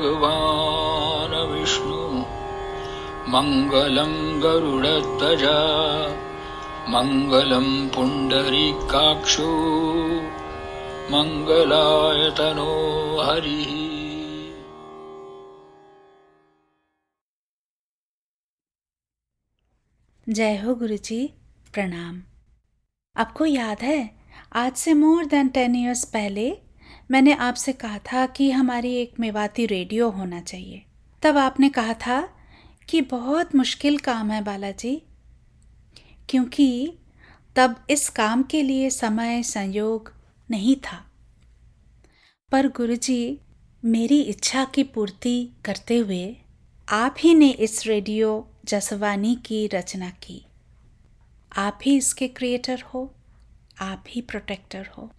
भगवान् विष्णु मङ्गलं गरुडध्वजा मङ्गलं पुण्डरीकाक्षो मङ्गलायतनो हरिः। जय हो गुरु जी प्रणाम। आपको याद है, आज से मोर देन टेन ईयर्स पहले मैंने आपसे कहा था कि हमारी एक मेवाती रेडियो होना चाहिए। तब आपने कहा था कि बहुत मुश्किल काम है बालाजी, क्योंकि तब इस काम के लिए समय, संयोग नहीं था। पर गुरुजी, मेरी इच्छा की पूर्ति करते हुए आप ही ने इस रेडियो जसवानी की रचना की। आप ही इसके क्रिएटर हो, आप ही प्रोटेक्टर हो।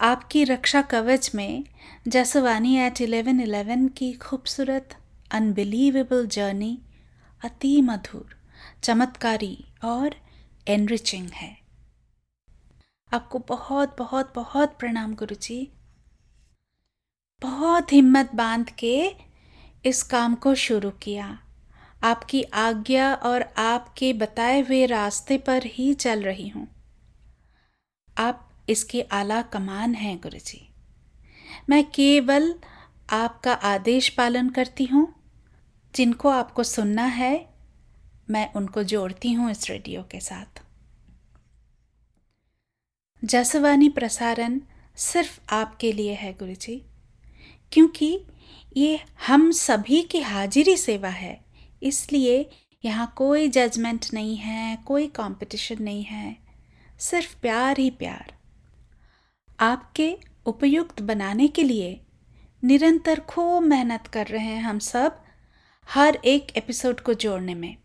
आपकी रक्षा कवच में जसवानी एट इलेवन इलेवन की खूबसूरत अनबिलीवेबल जर्नी अति मधुर, चमत्कारी और एनरिचिंग है। आपको बहुत बहुत बहुत प्रणाम गुरु जी बहुत हिम्मत बाँध के इस काम को शुरू किया। आपकी आज्ञा और आपके बताए हुए रास्ते पर ही चल रही हूँ। आप इसके आला कमान हैं गुरु जी मैं केवल आपका आदेश पालन करती हूँ। जिनको आपको सुनना है, मैं उनको जोड़ती हूँ इस रेडियो के साथ। जसवानी प्रसारण सिर्फ़ आपके लिए है गुरु जी क्योंकि ये हम सभी की हाजिरी सेवा है। इसलिए यहाँ कोई जजमेंट नहीं है, कोई कंपटीशन नहीं है, सिर्फ़ प्यार ही प्यार। आपके उपयुक्त बनाने के लिए निरंतर खूब मेहनत कर रहे हैं हम सब हर एक एपिसोड को जोड़ने में।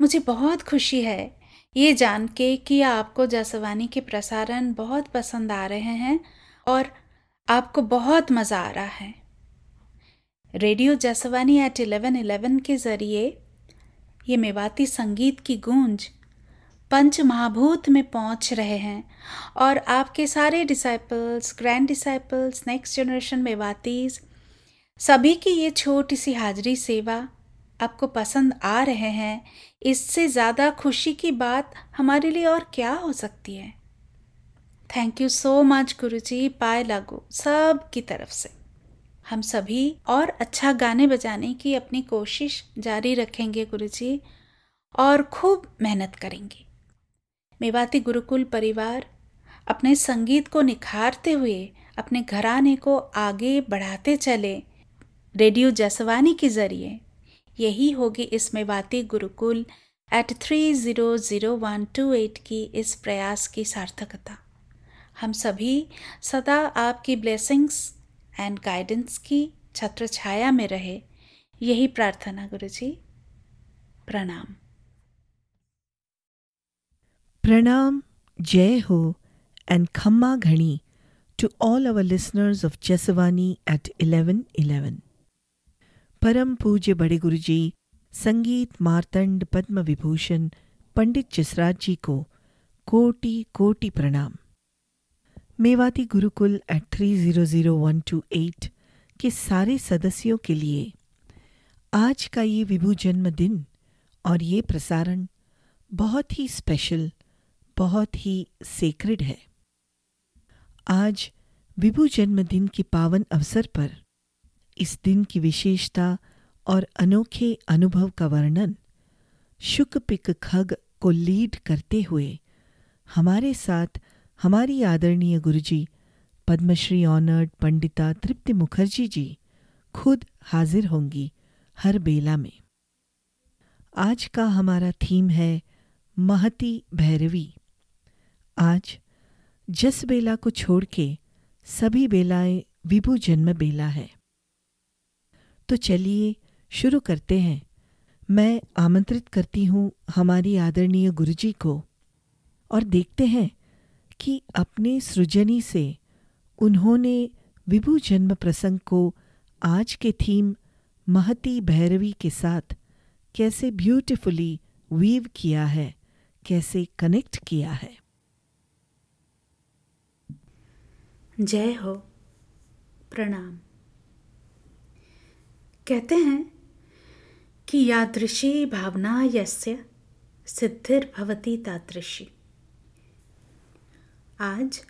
मुझे बहुत खुशी है ये जान के कि आपको जसवानी के प्रसारण बहुत पसंद आ रहे हैं और आपको बहुत मज़ा आ रहा है। Radio Jaswani at eleven eleven के ज़रिए ये मेवाती संगीत की गूंज पंच महाभूत में पहुँच रहे हैं और आपके सारे disciples grand disciples next generation में मेवातीज सभी की ये छोटी सी हाजिरी सेवा आपको पसंद आ रहे हैं, इससे ज़्यादा खुशी की बात हमारे लिए और क्या हो सकती है? थैंक यू सो मच गुरु जी पाए लागू, सब की तरफ़ से। हम सभी और अच्छा गाने बजाने की अपनी कोशिश जारी रखेंगे गुरु जी और खूब मेहनत करेंगे। मेवाती गुरुकुल परिवार अपने संगीत को निखारते हुए, अपने घराने को आगे बढ़ाते चले रेडियो जसवानी के ज़रिए। यही होगी इस Mewati Gurukul at three zero zero one two eight की इस प्रयास की सार्थकता। हम सभी सदा आपकी ब्लेसिंग्स एंड गाइडेंस की छत्र छाया में रहे। यही प्रार्थना गुरु जी प्रणाम। जय हो एंड खम्मा घणी to all our listeners of Jaswani at eleven eleven परम पूज्य बड़े गुरु जी संगीत मार्तंड पद्म विभूषण, पंडित जसराज जी को कोटि कोटि प्रणाम। Mewati Gurukul at three zero zero one two के सारे सदस्यों के लिए आज का ये विभू जन्मदिन और ये प्रसारण बहुत ही स्पेशल बहुत ही सेक्रेड है। आज विभु जन्मदिन के पावन अवसर पर इस दिन की विशेषता और अनोखे अनुभव का वर्णन शुक पिक खग को लीड करते हुए हमारे साथ हमारी आदरणीय गुरुजी पद्मश्री ऑनर्ड पंडिता तृप्ति मुखर्जी जी खुद हाजिर होंगी हर बेला में। आज का हमारा थीम है महती भैरवी। आज जस बेला को छोड़ के सभी बेलाएँ विभु जन्म बेला है। तो चलिए शुरू करते हैं। मैं आमंत्रित करती हूँ हमारी आदरणीय गुरुजी को और देखते हैं कि अपने सृजनी से उन्होंने विभु जन्म प्रसंग को आज के थीम महती भैरवी के साथ कैसे ब्यूटिफुली वीव किया है, कैसे कनेक्ट किया है। जय हो। प्रणाम। कहते हैं कि यादृशी भावना यस्य सिद्धिर्भवती तादृशी। आज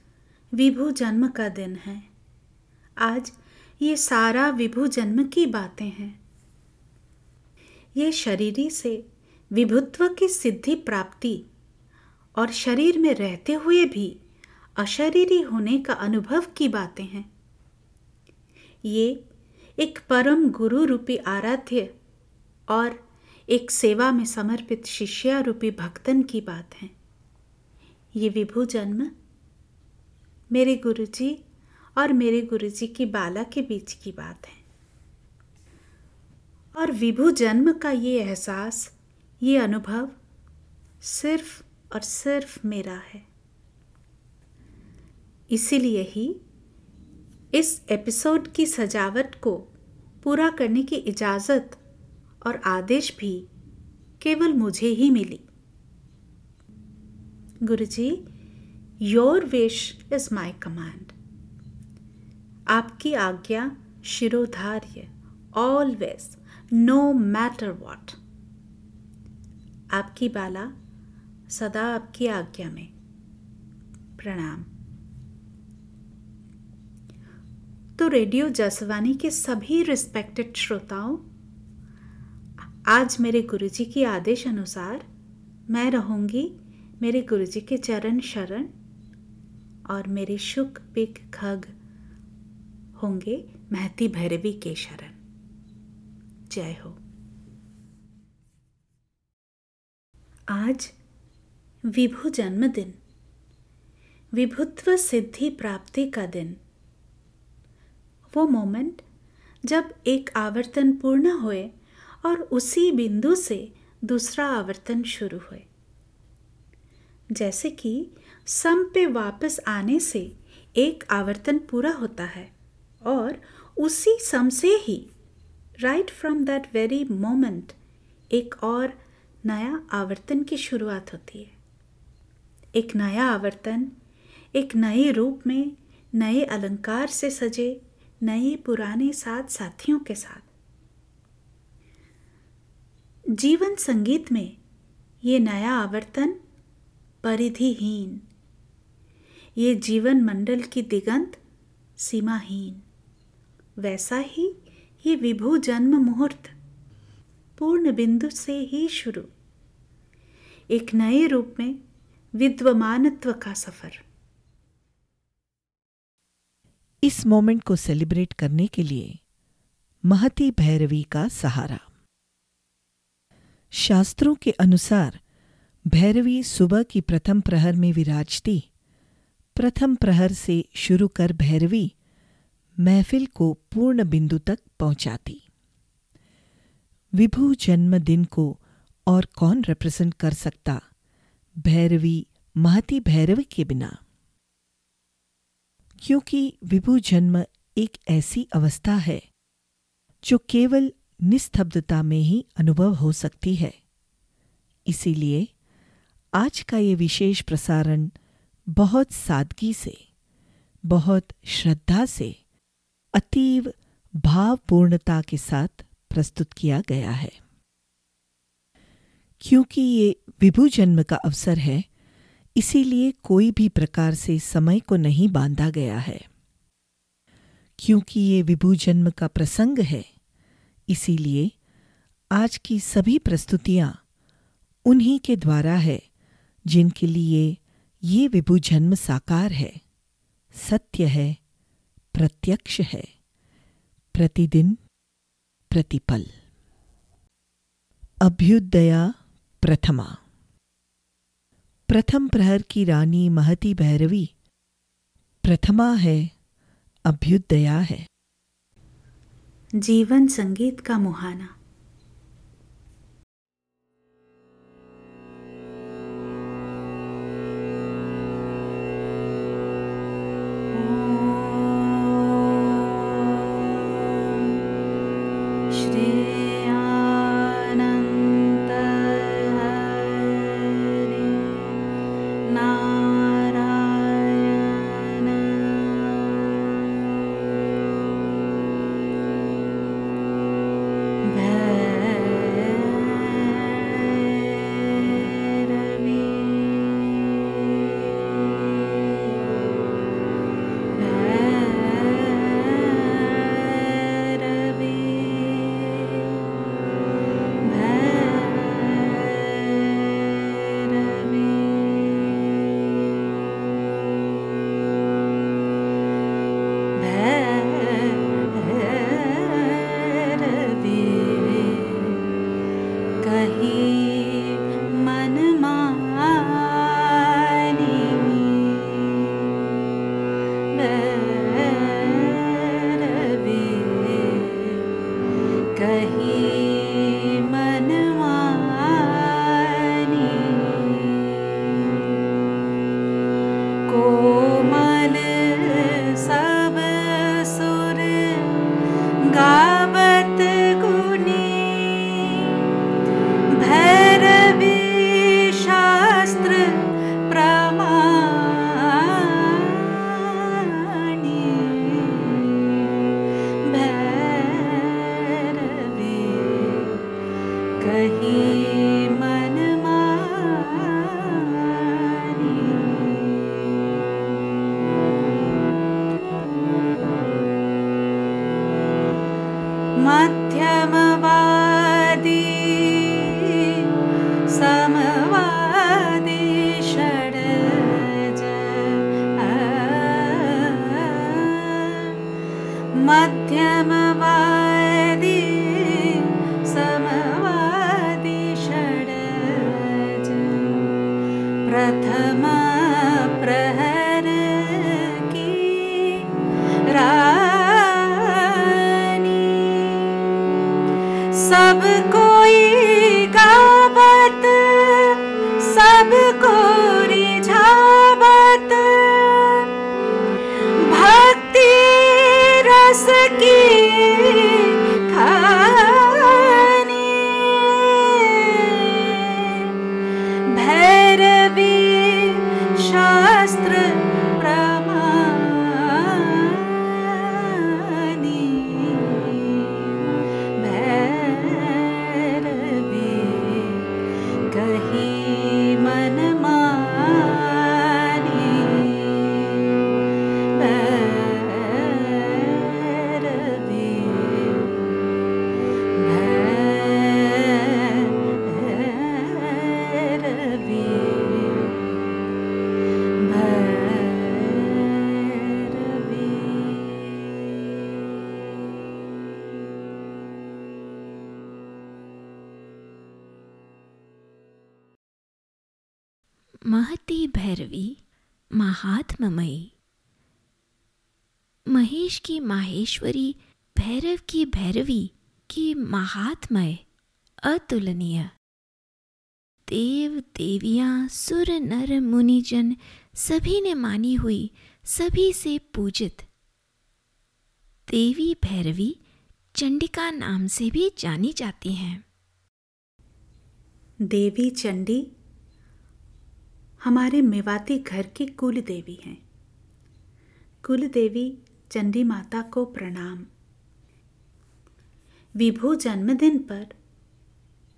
विभु जन्म का दिन है। आज ये सारा विभु जन्म की बातें हैं। ये शरीरी से विभुत्व की सिद्धि प्राप्ति और शरीर में रहते हुए भी अशरीरी होने का अनुभव की बातें हैं। ये एक परम गुरु रूपी आराध्य और एक सेवा में समर्पित शिष्या रूपी भक्तन की बात है। ये विभु जन्म मेरे गुरुजी और मेरे गुरुजी की बाला के बीच की बात है। और विभु जन्म का ये एहसास, ये अनुभव सिर्फ़ और सिर्फ़ मेरा है। इसीलिए ही इस एपिसोड की सजावट को पूरा करने की इजाज़त और आदेश भी केवल मुझे ही मिली। Guruji your wish is my command आपकी आज्ञा शिरोधार्य ऑलवेज नो मैटर वॉट आपकी बाला सदा आपकी आज्ञा में। प्रणाम। तो रेडियो जसवानी के सभी रिस्पेक्टेड श्रोताओं, आज मेरे गुरुजी की आदेश अनुसार मैं रहूँगी मेरे गुरुजी के चरण शरण और मेरे शुक पिक खग होंगे महती भैरवी के शरण। जय हो। आज विभु जन्मदिन, विभुत्व सिद्धि प्राप्ति का दिन। वो मोमेंट जब एक आवर्तन पूर्ण हुए और उसी बिंदु से दूसरा आवर्तन शुरू हुए। जैसे कि सम पे वापस आने से एक आवर्तन पूरा होता है और उसी सम से ही right from that very moment एक और नया आवर्तन की शुरुआत होती है। एक नया आवर्तन एक नए रूप में नए अलंकार से सजे नए पुराने साथ साथियों के साथ। जीवन संगीत में ये नया आवर्तन परिधिहीन। ये जीवन मंडल की दिगंत सीमाहीन। वैसा ही ये विभु जन्म मुहूर्त पूर्ण बिंदु से ही शुरू। एक नए रूप में विद्वमानत्व का सफ़र। इस मोमेंट को सेलिब्रेट करने के लिए महती भैरवी का सहारा। शास्त्रों के अनुसार भैरवी सुबह की प्रथम प्रहर में विराजती प्रथम प्रहर से शुरू कर भैरवी महफिल को पूर्ण बिंदु तक पहुंचाती। विभु जन्म दिन को और कौन रिप्रेजेंट कर सकता? भैरवी, महती भैरवी के बिना। क्योंकि विभु जन्म एक ऐसी अवस्था है, जो केवल निस्तब्धता में ही अनुभव हो सकती है। इसीलिए आज का ये विशेष प्रसारण बहुत सादगी से, बहुत श्रद्धा से, अतीव भावपूर्णता के साथ प्रस्तुत किया गया है। क्योंकि ये विभु जन्म का अवसर है इसीलिए कोई भी प्रकार से समय को नहीं बांधा गया है। क्योंकि ये विभु जन्म का प्रसंग है, इसीलिए आज की सभी प्रस्तुतियाँ उन्हीं के द्वारा है, जिनके लिए ये विभु जन्म साकार है। सत्य है, प्रत्यक्ष है, प्रतिदिन प्रतिपल। अभ्युदया प्रथमा। प्रथम प्रहर की रानी महती भैरवी प्रथमा है अभ्युदया है। जीवन संगीत का मुहाना। माहेश्वरी भैरव की भैरवी की महात्मय, अतुलनीय। देव, देवियाँ, सुर, नर, मुनिजन, सभी ने मानी हुई, सभी से पूजित। देवी भैरवी चंडिका नाम से भी जानी जाती हैं। देवी चंडी हमारे मेवाती घर की कुल देवी हैं। कुल देवी चंडी माता को प्रणाम। विभू जन्मदिन पर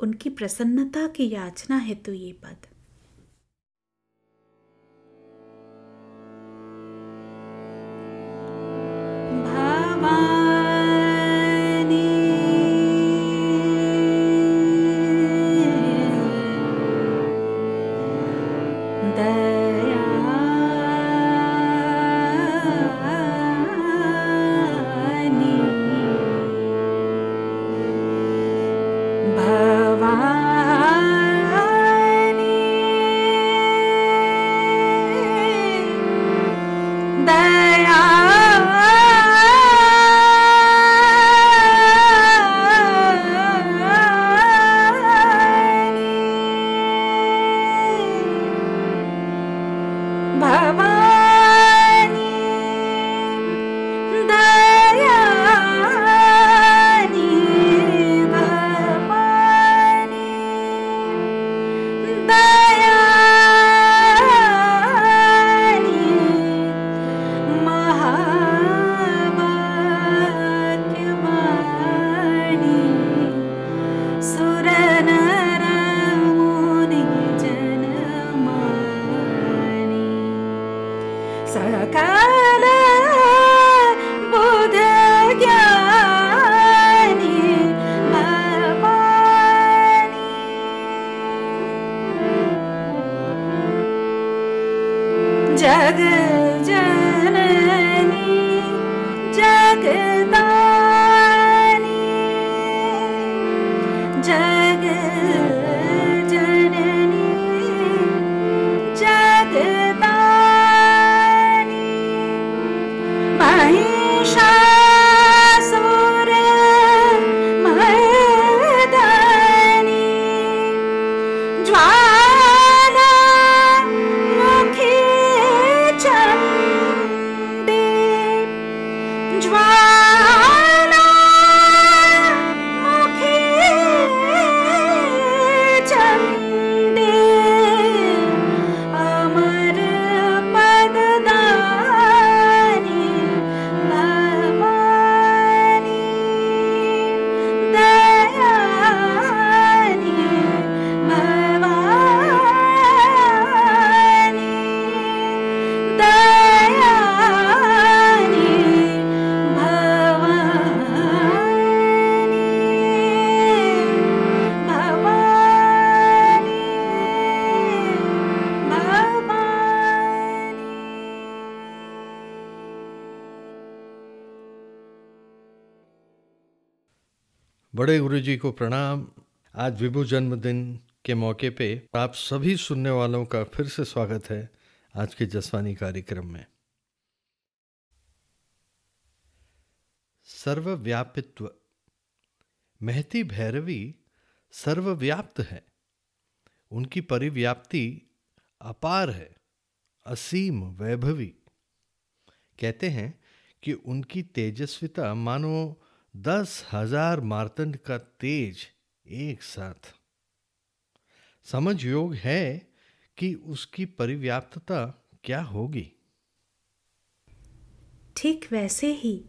उनकी प्रसन्नता की याचना हेतु ये पद। भवानी जग जननी जगदानी गुरु जी को प्रणाम। आज विभु जन्मदिन के मौके पे आप सभी सुनने वालों का फिर से स्वागत है आज के जसवानी कार्यक्रम में। सर्वव्यापित्व। महती भैरवी सर्वव्याप्त है। उनकी परिव्याप्ति अपार है, असीम वैभवी। कहते हैं कि उनकी तेजस्विता मानो दस हज़ार मार्तंड का तेज एक साथ। समझ योग है कि उसकी परिव्याप्तता क्या होगी। ठीक वैसे ही,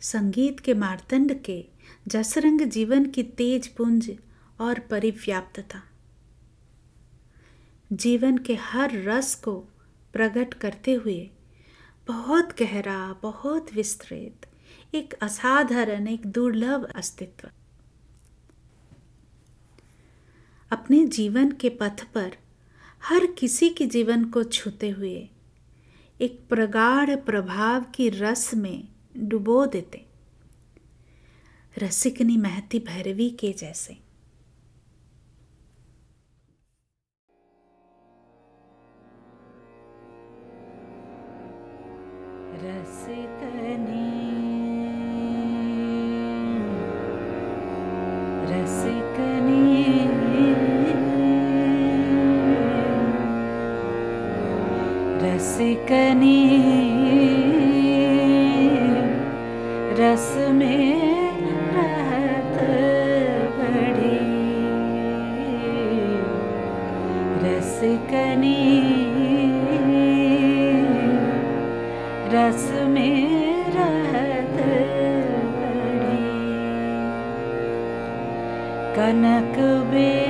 संगीत के मारतंड के जसरंग जीवन की तेज पुंज और परिव्याप्तता। जीवन के हर रस को प्रकट करते हुए बहुत गहरा, बहुत विस्तृत एक असाधारण, एक दुर्लभ अस्तित्व। अपने जीवन के पथ पर हर किसी के जीवन को छूते हुए एक प्रगाढ़ प्रभाव की रस में डुबो देते। रसिकनी महती भैरवी के जैसे। रसिकनी रसिकनी। रसिकनी। रस में रहत बड़ी। रसिकनी कनक बेली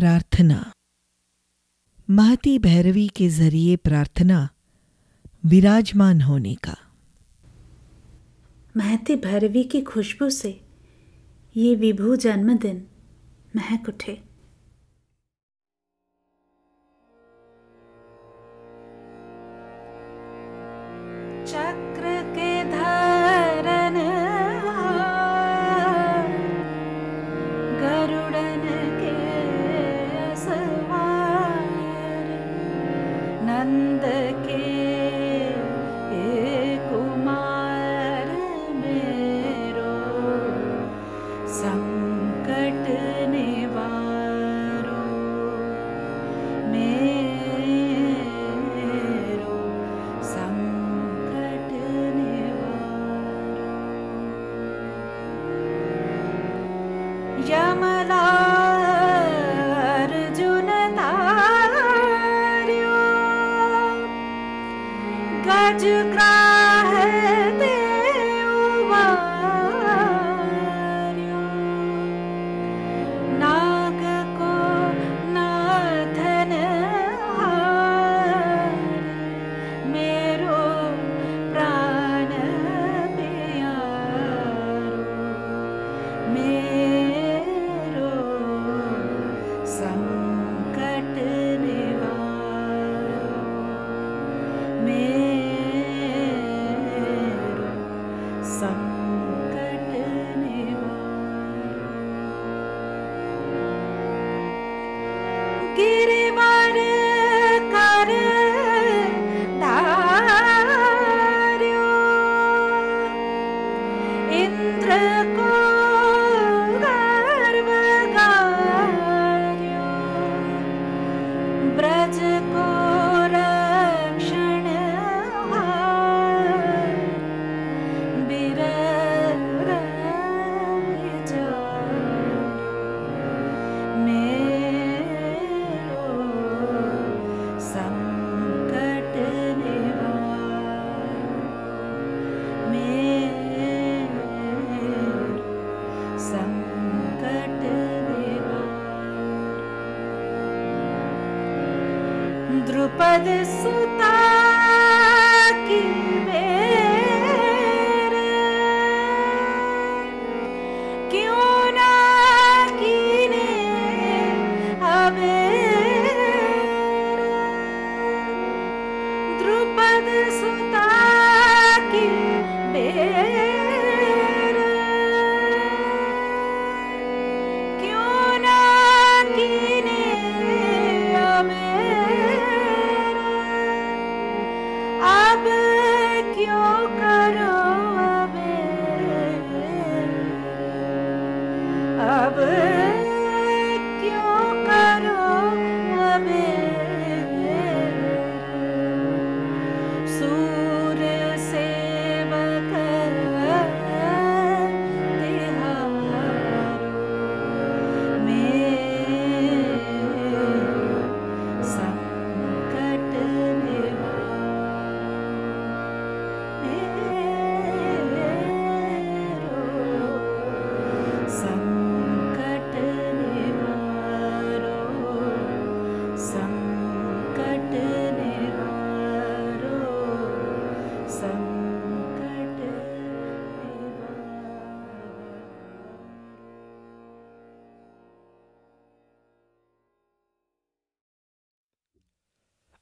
प्रार्थना। महती भैरवी के ज़रिए प्रार्थना विराजमान होने का। महती भैरवी की खुशबू से ये विभू जन्मदिन महक उठे।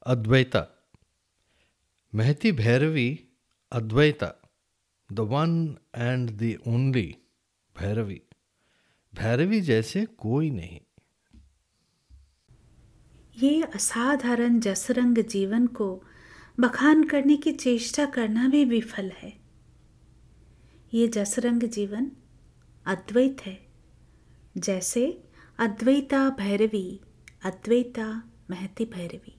Advaita. Mahati Bhairavi, Advaita, the one and the only Bhairavi. Bhairavi जैसे कोई नहीं ये असाधारण जसरंग जीवन को बखान करने की चेष्टा करना भी विफल है। ये जसरंग जीवन अद्वैत है। जैसे अद्वैता भैरवी अद्वैता महती भैरवी।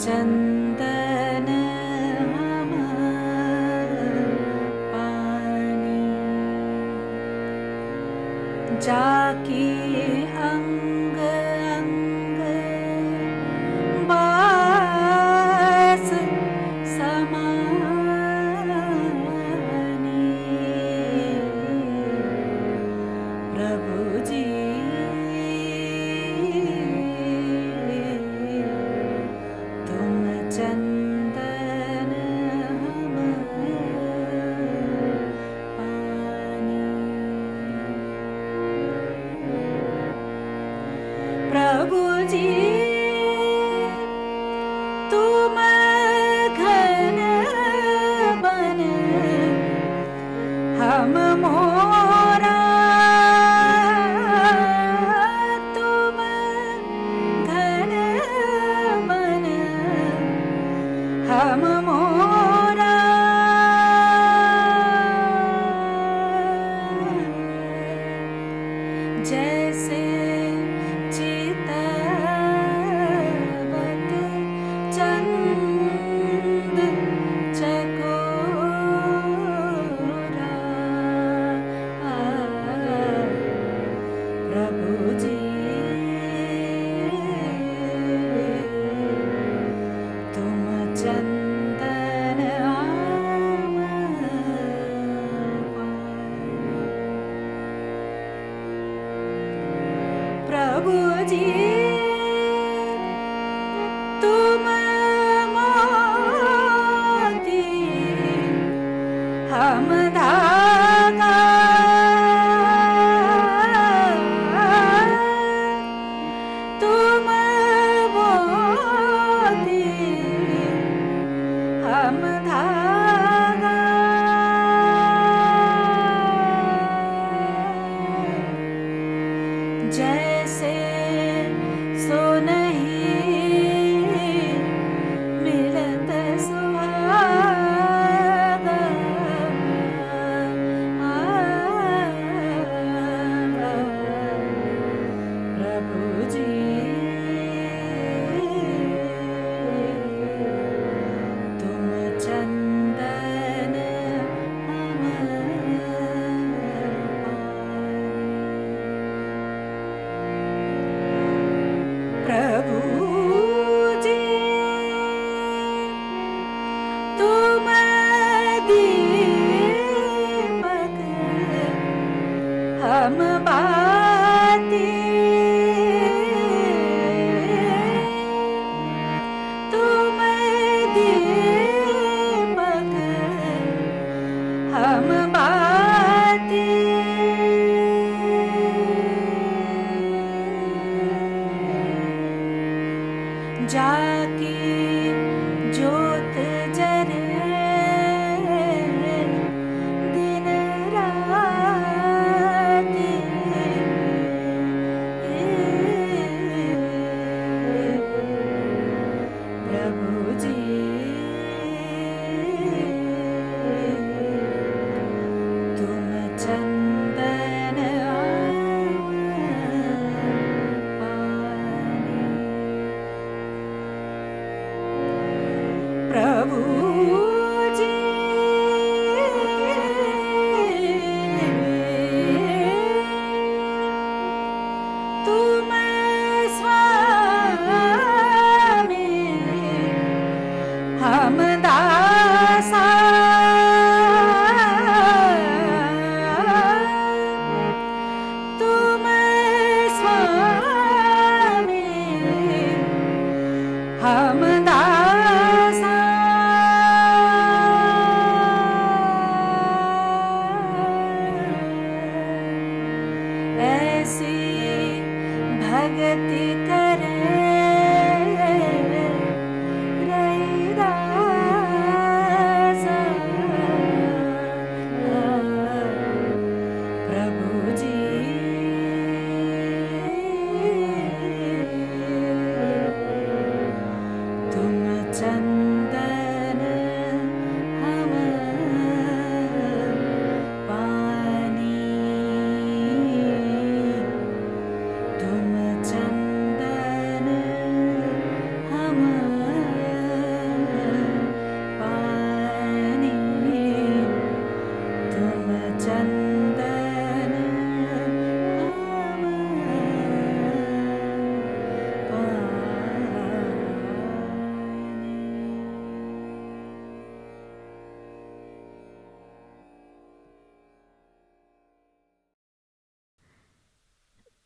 जी प्रभु प्रभु जी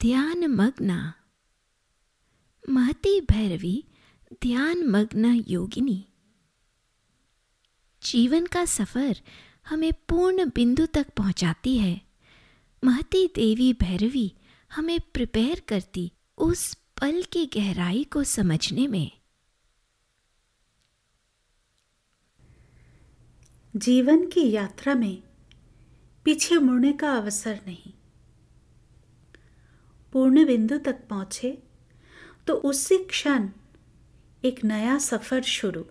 ध्यान मग्ना महती भैरवी ध्यान मग्न योगिनी। जीवन का सफ़र हमें पूर्ण बिंदु तक पहुंचाती है। महती देवी भैरवी हमें प्रिपेयर करती उस पल की गहराई को समझने में। जीवन की यात्रा में पीछे मुड़ने का अवसर नहीं। पूर्ण बिंदु तक पहुँचे तो उसी क्षण एक नया सफ़र शुरू।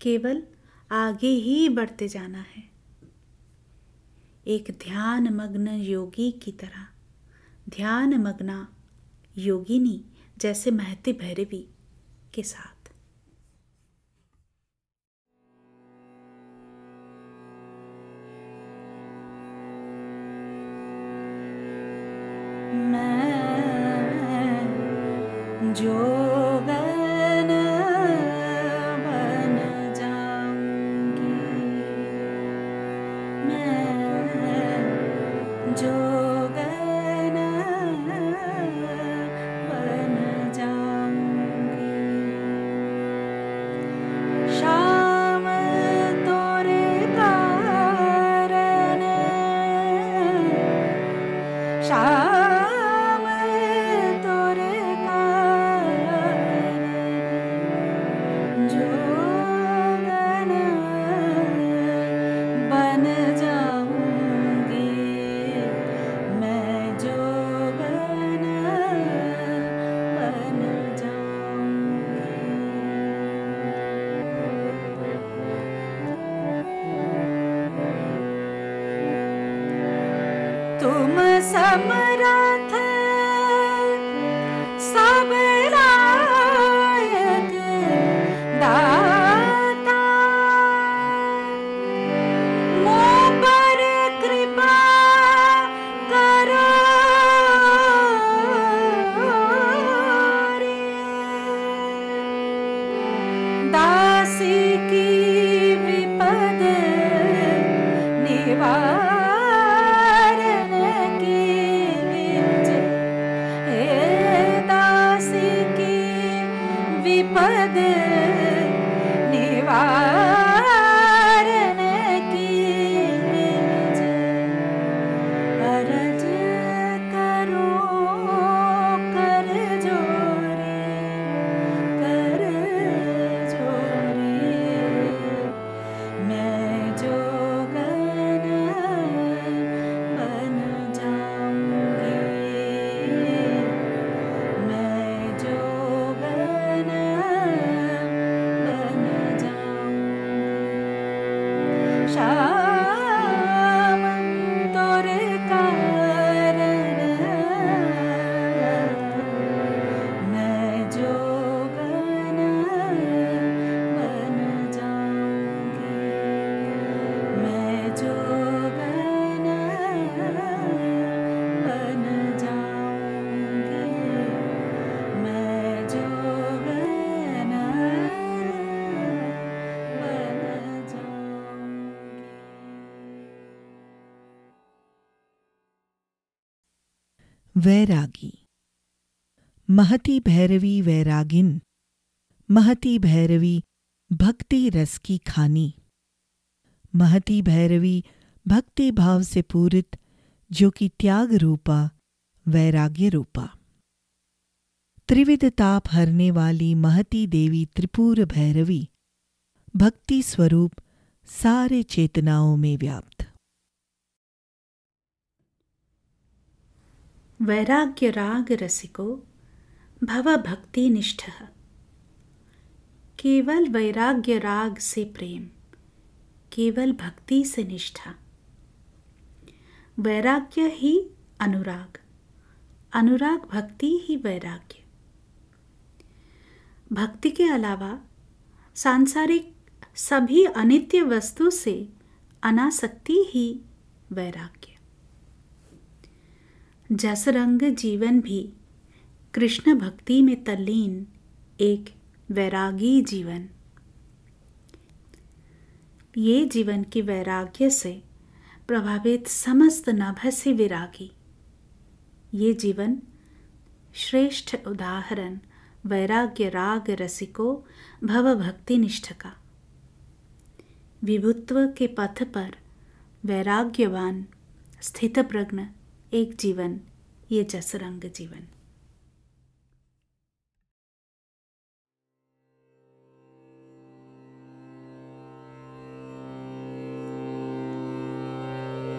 केवल आगे ही बढ़ते जाना है। एक ध्यान मग्न योगी की तरह ध्यान मग्ना योगिनी जैसे महती भैरवी के साथ। मैं जोगन बन जाऊँगी। मैं जोगन बन तोरे वैरागी। महती भैरवी वैरागिन, महती भैरवी भक्ति रस की खानी। महती भैरवी भक्ति भाव से पूरित, जो कि त्याग रूपा, वैराग्य रूपा। त्रिविध ताप हरने वाली महती देवी त्रिपुर भैरवी, भक्ति स्वरूप सारे चेतनाओं में व्याप्त। वैराग्य राग रसिको भव भक्ति निष्ठ केवल वैराग्य राग से प्रेम, केवल भक्ति से निष्ठा। वैराग्य ही अनुराग अनुराग भक्ति ही वैराग्य। भक्ति के अलावा सांसारिक सभी अनित्य वस्तु से अनासक्ति ही वैराग्य। जसरंग जीवन भी, कृष्ण भक्ति में तल्लीन, एक वैरागी जीवन। ये जीवन की वैराग्य से प्रभावित समस्त नभसी विरागी। ये जीवन श्रेष्ठ उदाहरण वैराग्य राग रसिको भव भक्ति निष्ठ का विभुत्व के पथ पर वैराग्यवान स्थित प्रज्ञ एक जीवन ये जसरंग जीवन।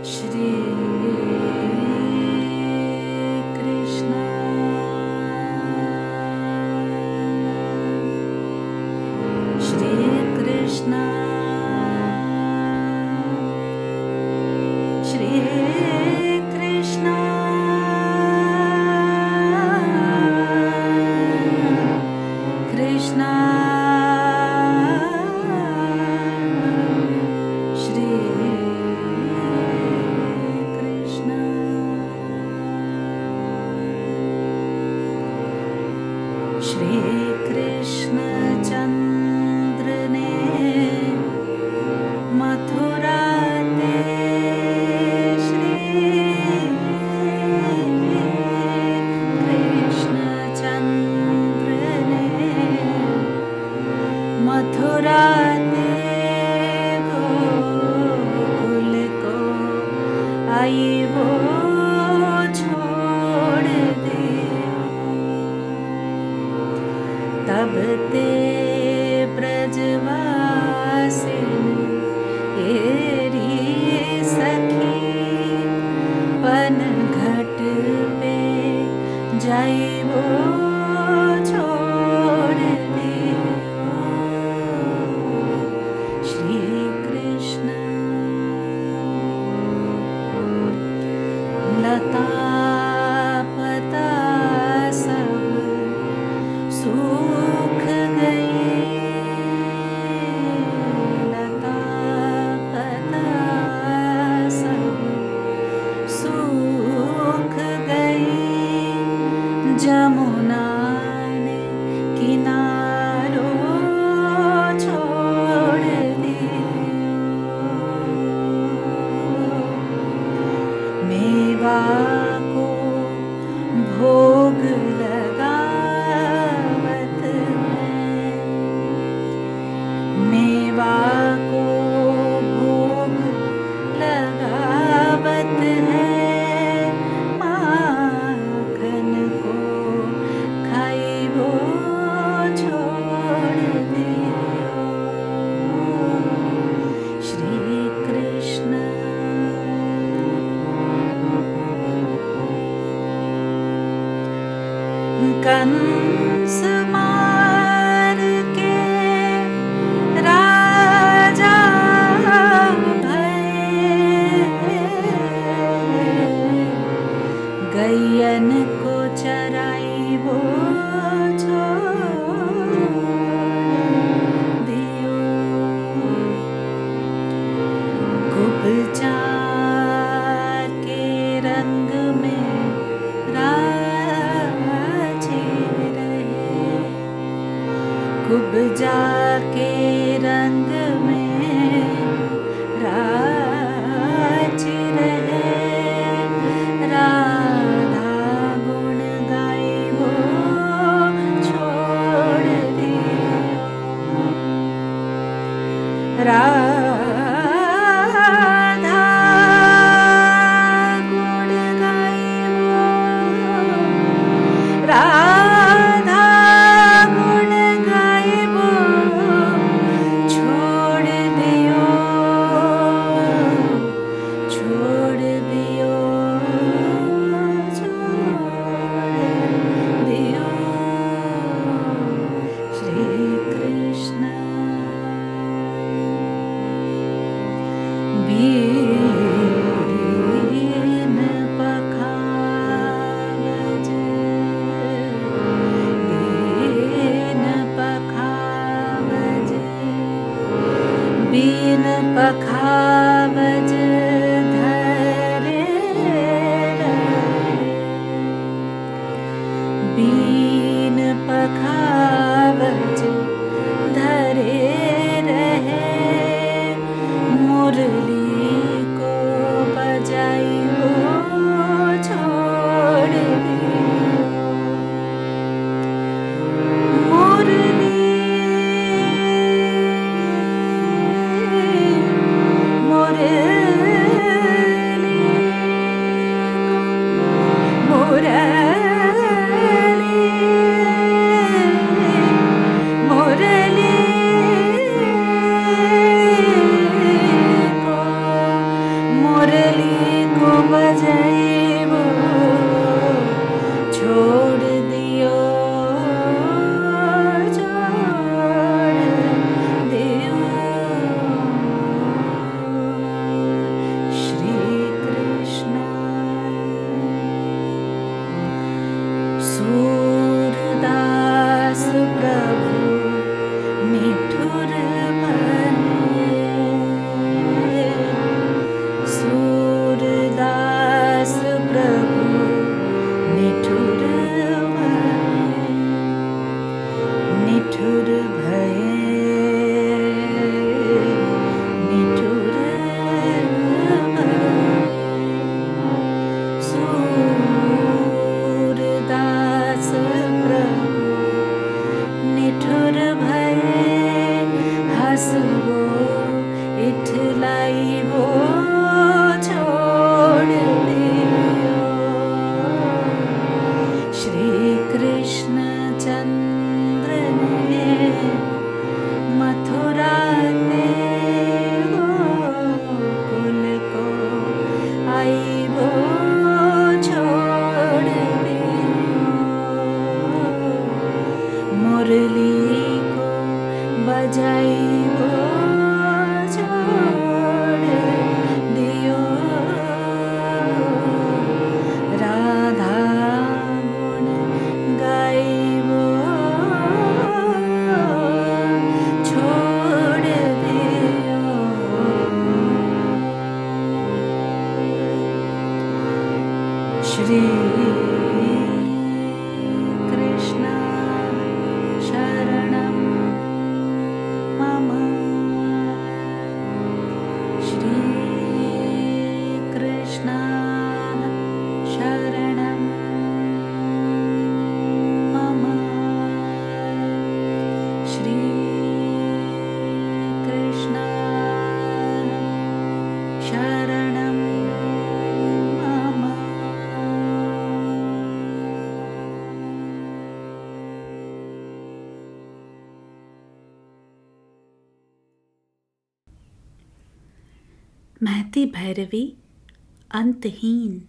श्री रंग में राजे रहे। कुब जाके रंग महती भैरवी, अंतहीन।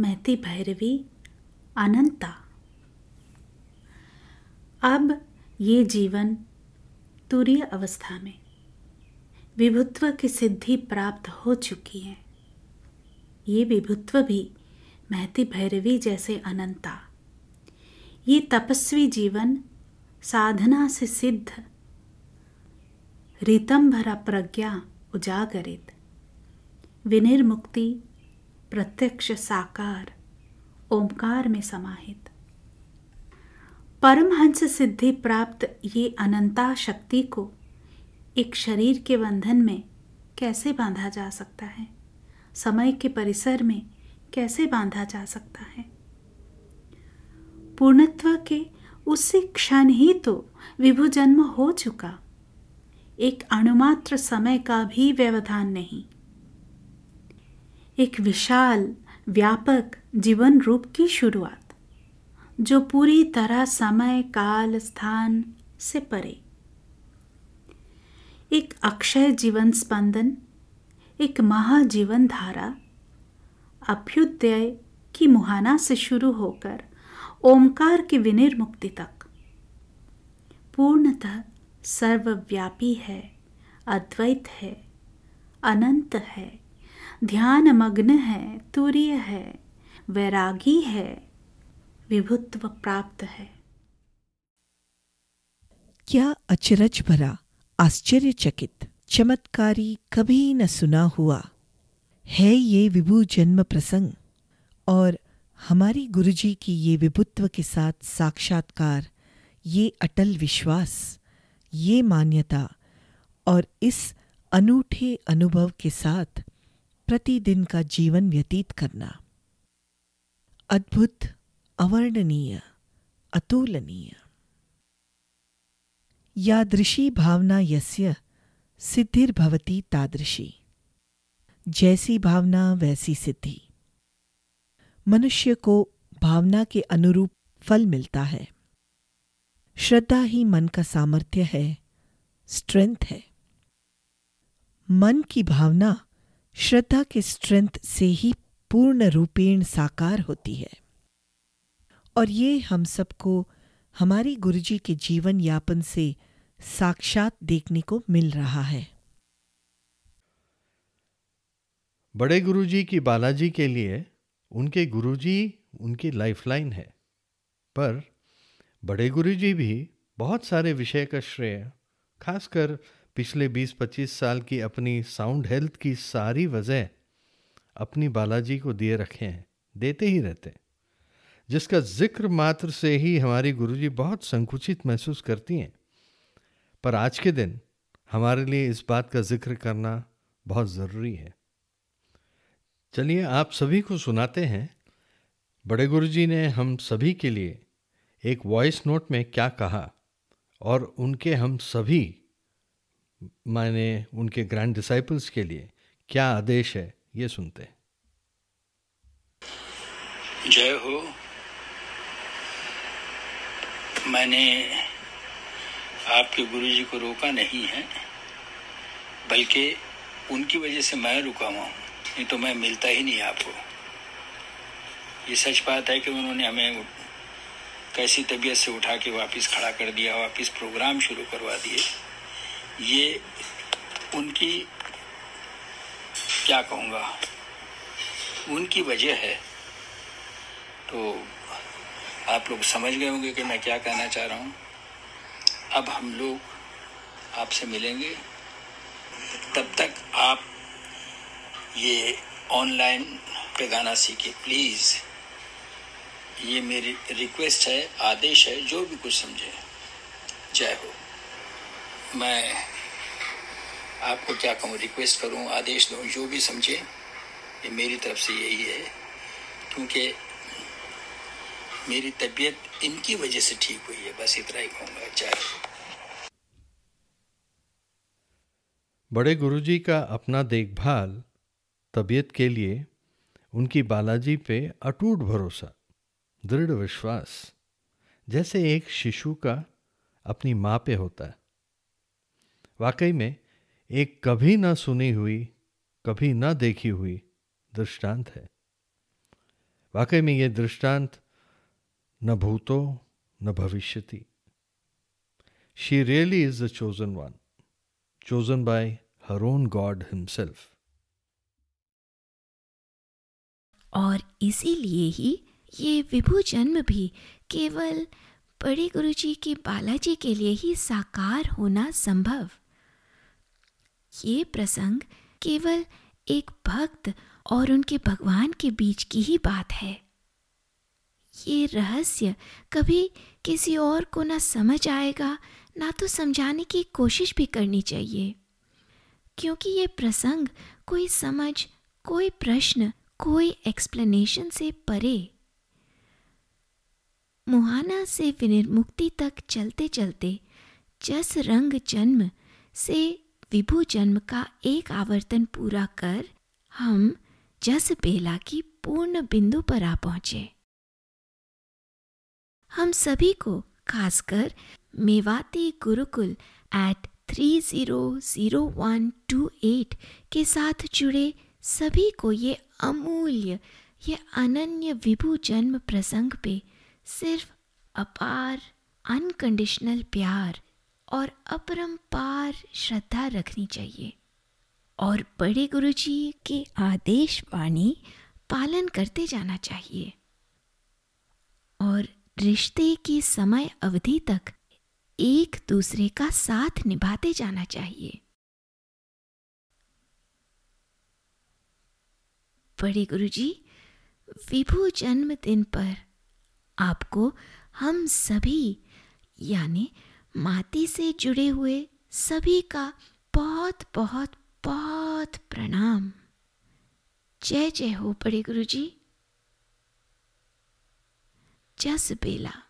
महती भैरवी, अनंता। अब ये जीवन तुरीय अवस्था में विभुत्व की सिद्धि प्राप्त हो चुकी है। ये विभुत्व भी महती भैरवी जैसे अनंता। ये तपस्वी जीवन साधना से सिद्ध रीतंभरा प्रज्ञा उजागरित। विनिर्मुक्ति, प्रत्यक्ष साकार ओमकार में समाहित। परमहंस सिद्धि प्राप्त ये अनंता शक्ति को एक शरीर के बंधन में कैसे बांधा जा सकता है? समय के परिसर में कैसे बांधा जा सकता है? पूर्णत्व के उसी क्षण ही तो विभु जन्म हो चुका। एक अणुमात्र समय का भी व्यवधान नहीं। एक विशाल, व्यापक जीवन रूप की शुरुआत, जो पूरी तरह समय, काल, स्थान से परे। एक अक्षय जीवन स्पंदन, एक महाजीवन धारा, अभ्युदय की मुहाना से शुरू होकर ओमकार की विनिर्मुक्ति तक। पूर्णतः सर्वव्यापी है, अद्वैत है, अनंत है। ध्यान मग्न है, तुरीय है, वैरागी है, विभुत्व प्राप्त है। क्या अचरज भरा, आश्चर्यचकित, चमत्कारी कभी न सुना हुआ, है ये विभु जन्म प्रसंग, और हमारी गुरुजी की ये विभुत्व के साथ साक्षात्कार, ये अटल विश्वास, ये मान्यता, और इस अनूठे अनुभव के साथ प्रतिदिन का जीवन व्यतीत करना। अद्भुत, अवर्णनीय, अतुलनीय। यादृशी भावना यस्य, सिद्धिर्भवती तादृशी। जैसी भावना, वैसी सिद्धि। मनुष्य को भावना के अनुरूप फल मिलता है। श्रद्धा ही मन का सामर्थ्य है, स्ट्रेंथ है। मन की भावना श्रद्धा के स्ट्रेंथ से ही पूर्ण रूपेण साकार होती है। और ये हम सबको हमारी गुरुजी के जीवन यापन से साक्षात देखने को मिल रहा है। बड़े गुरुजी की बालाजी के लिए उनके गुरुजी उनकी लाइफलाइन है। पर बड़े गुरुजी भी बहुत सारे विषय का श्रेय, खासकर पिछले 20-25 साल की अपनी साउंड हेल्थ की सारी वजह अपनी बालाजी को दिए रखे हैं, देते ही रहते हैं, जिसका ज़िक्र मात्र से ही हमारी गुरुजी बहुत संकुचित महसूस करती हैं। पर आज के दिन हमारे लिए इस बात का ज़िक्र करना बहुत ज़रूरी है। चलिए आप सभी को सुनाते हैं, बड़े गुरुजी ने हम सभी के लिए एक वॉइस नोट में क्या कहा और उनके हम सभी माने उनके ग्रैंड डिसाइपल्स के लिए क्या आदेश है, ये सुनते हैं। जय हो। मैंने आपके गुरुजी को रोका नहीं है, बल्कि उनकी वजह से मैं रुका हुआ हूँ। नहीं तो मैं मिलता ही नहीं आपको। ये सच बात है कि उन्होंने हमें कैसी तबीयत से उठा के वापस खड़ा कर दिया, वापस प्रोग्राम शुरू करवा दिए। ये उनकी, क्या कहूँगा, उनकी वजह है। तो आप लोग समझ गए होंगे कि मैं क्या कहना चाह रहा हूँ। अब हम लोग आपसे मिलेंगे। तब तक आप ये ऑनलाइन पे गाना सीखिए, प्लीज़। ये मेरी रिक्वेस्ट है, आदेश है, जो भी कुछ समझे। जय हो। मैं आपको क्या कहूँ रिक्वेस्ट करूँ, आदेश दूँ, जो भी समझे, ये मेरी तरफ़ से यही है। क्योंकि मेरी तबीयत इनकी वजह से ठीक हुई है, बस इतना ही कहूँगा जय हो बड़े गुरुजी का अपना देखभाल तबीयत के लिए उनकी बालाजी पे अटूट भरोसा, दृढ़ विश्वास। जैसे एक शिशु का अपनी माँ पे होता है। वाकई में एक कभी ना सुनी हुई, कभी ना देखी हुई दृष्टांत है। वाकई में ये दृष्टांत न भूतो, न भविष्यति। She really is the chosen one chosen by her own God Himself. और इसीलिए ही ये विभु जन्म भी केवल बड़े गुरुजी के बालाजी के लिए ही साकार होना संभव। ये प्रसंग केवल एक भक्त और उनके भगवान के बीच की ही बात है। ये रहस्य कभी किसी और को ना समझ आएगा, ना तो समझाने की कोशिश भी करनी चाहिए। क्योंकि ये प्रसंग कोई समझ, कोई प्रश्न, कोई एक्सप्लेनेशन से परे। मुहाना से विनिर्मुक्ति तक चलते चलते जस रंग जन्म से विभु जन्म का एक आवर्तन पूरा कर हम जस बेला की पूर्ण बिंदु पर आ पहुँचे। हम सभी को, खासकर Mewati Gurukul eight three zero zero one two eight के साथ जुड़े सभी को ये अमूल्य, ये अनन्य विभु जन्म प्रसंग पे सिर्फ़ अपार अनकंडीशनल प्यार और अपरंपार श्रद्धा रखनी चाहिए। और बड़े गुरु जी के आदेश वाणी पालन करते जाना चाहिए। और रिश्ते की समय अवधि तक एक दूसरे का साथ निभाते जाना चाहिए। बड़े गुरुजी, विभु जन्मदिन पर आपको हम सभी, यानी माती से जुड़े हुए सभी का बहुत बहुत बहुत प्रणाम। जय जय हो बड़े गुरुजी। जस बेला।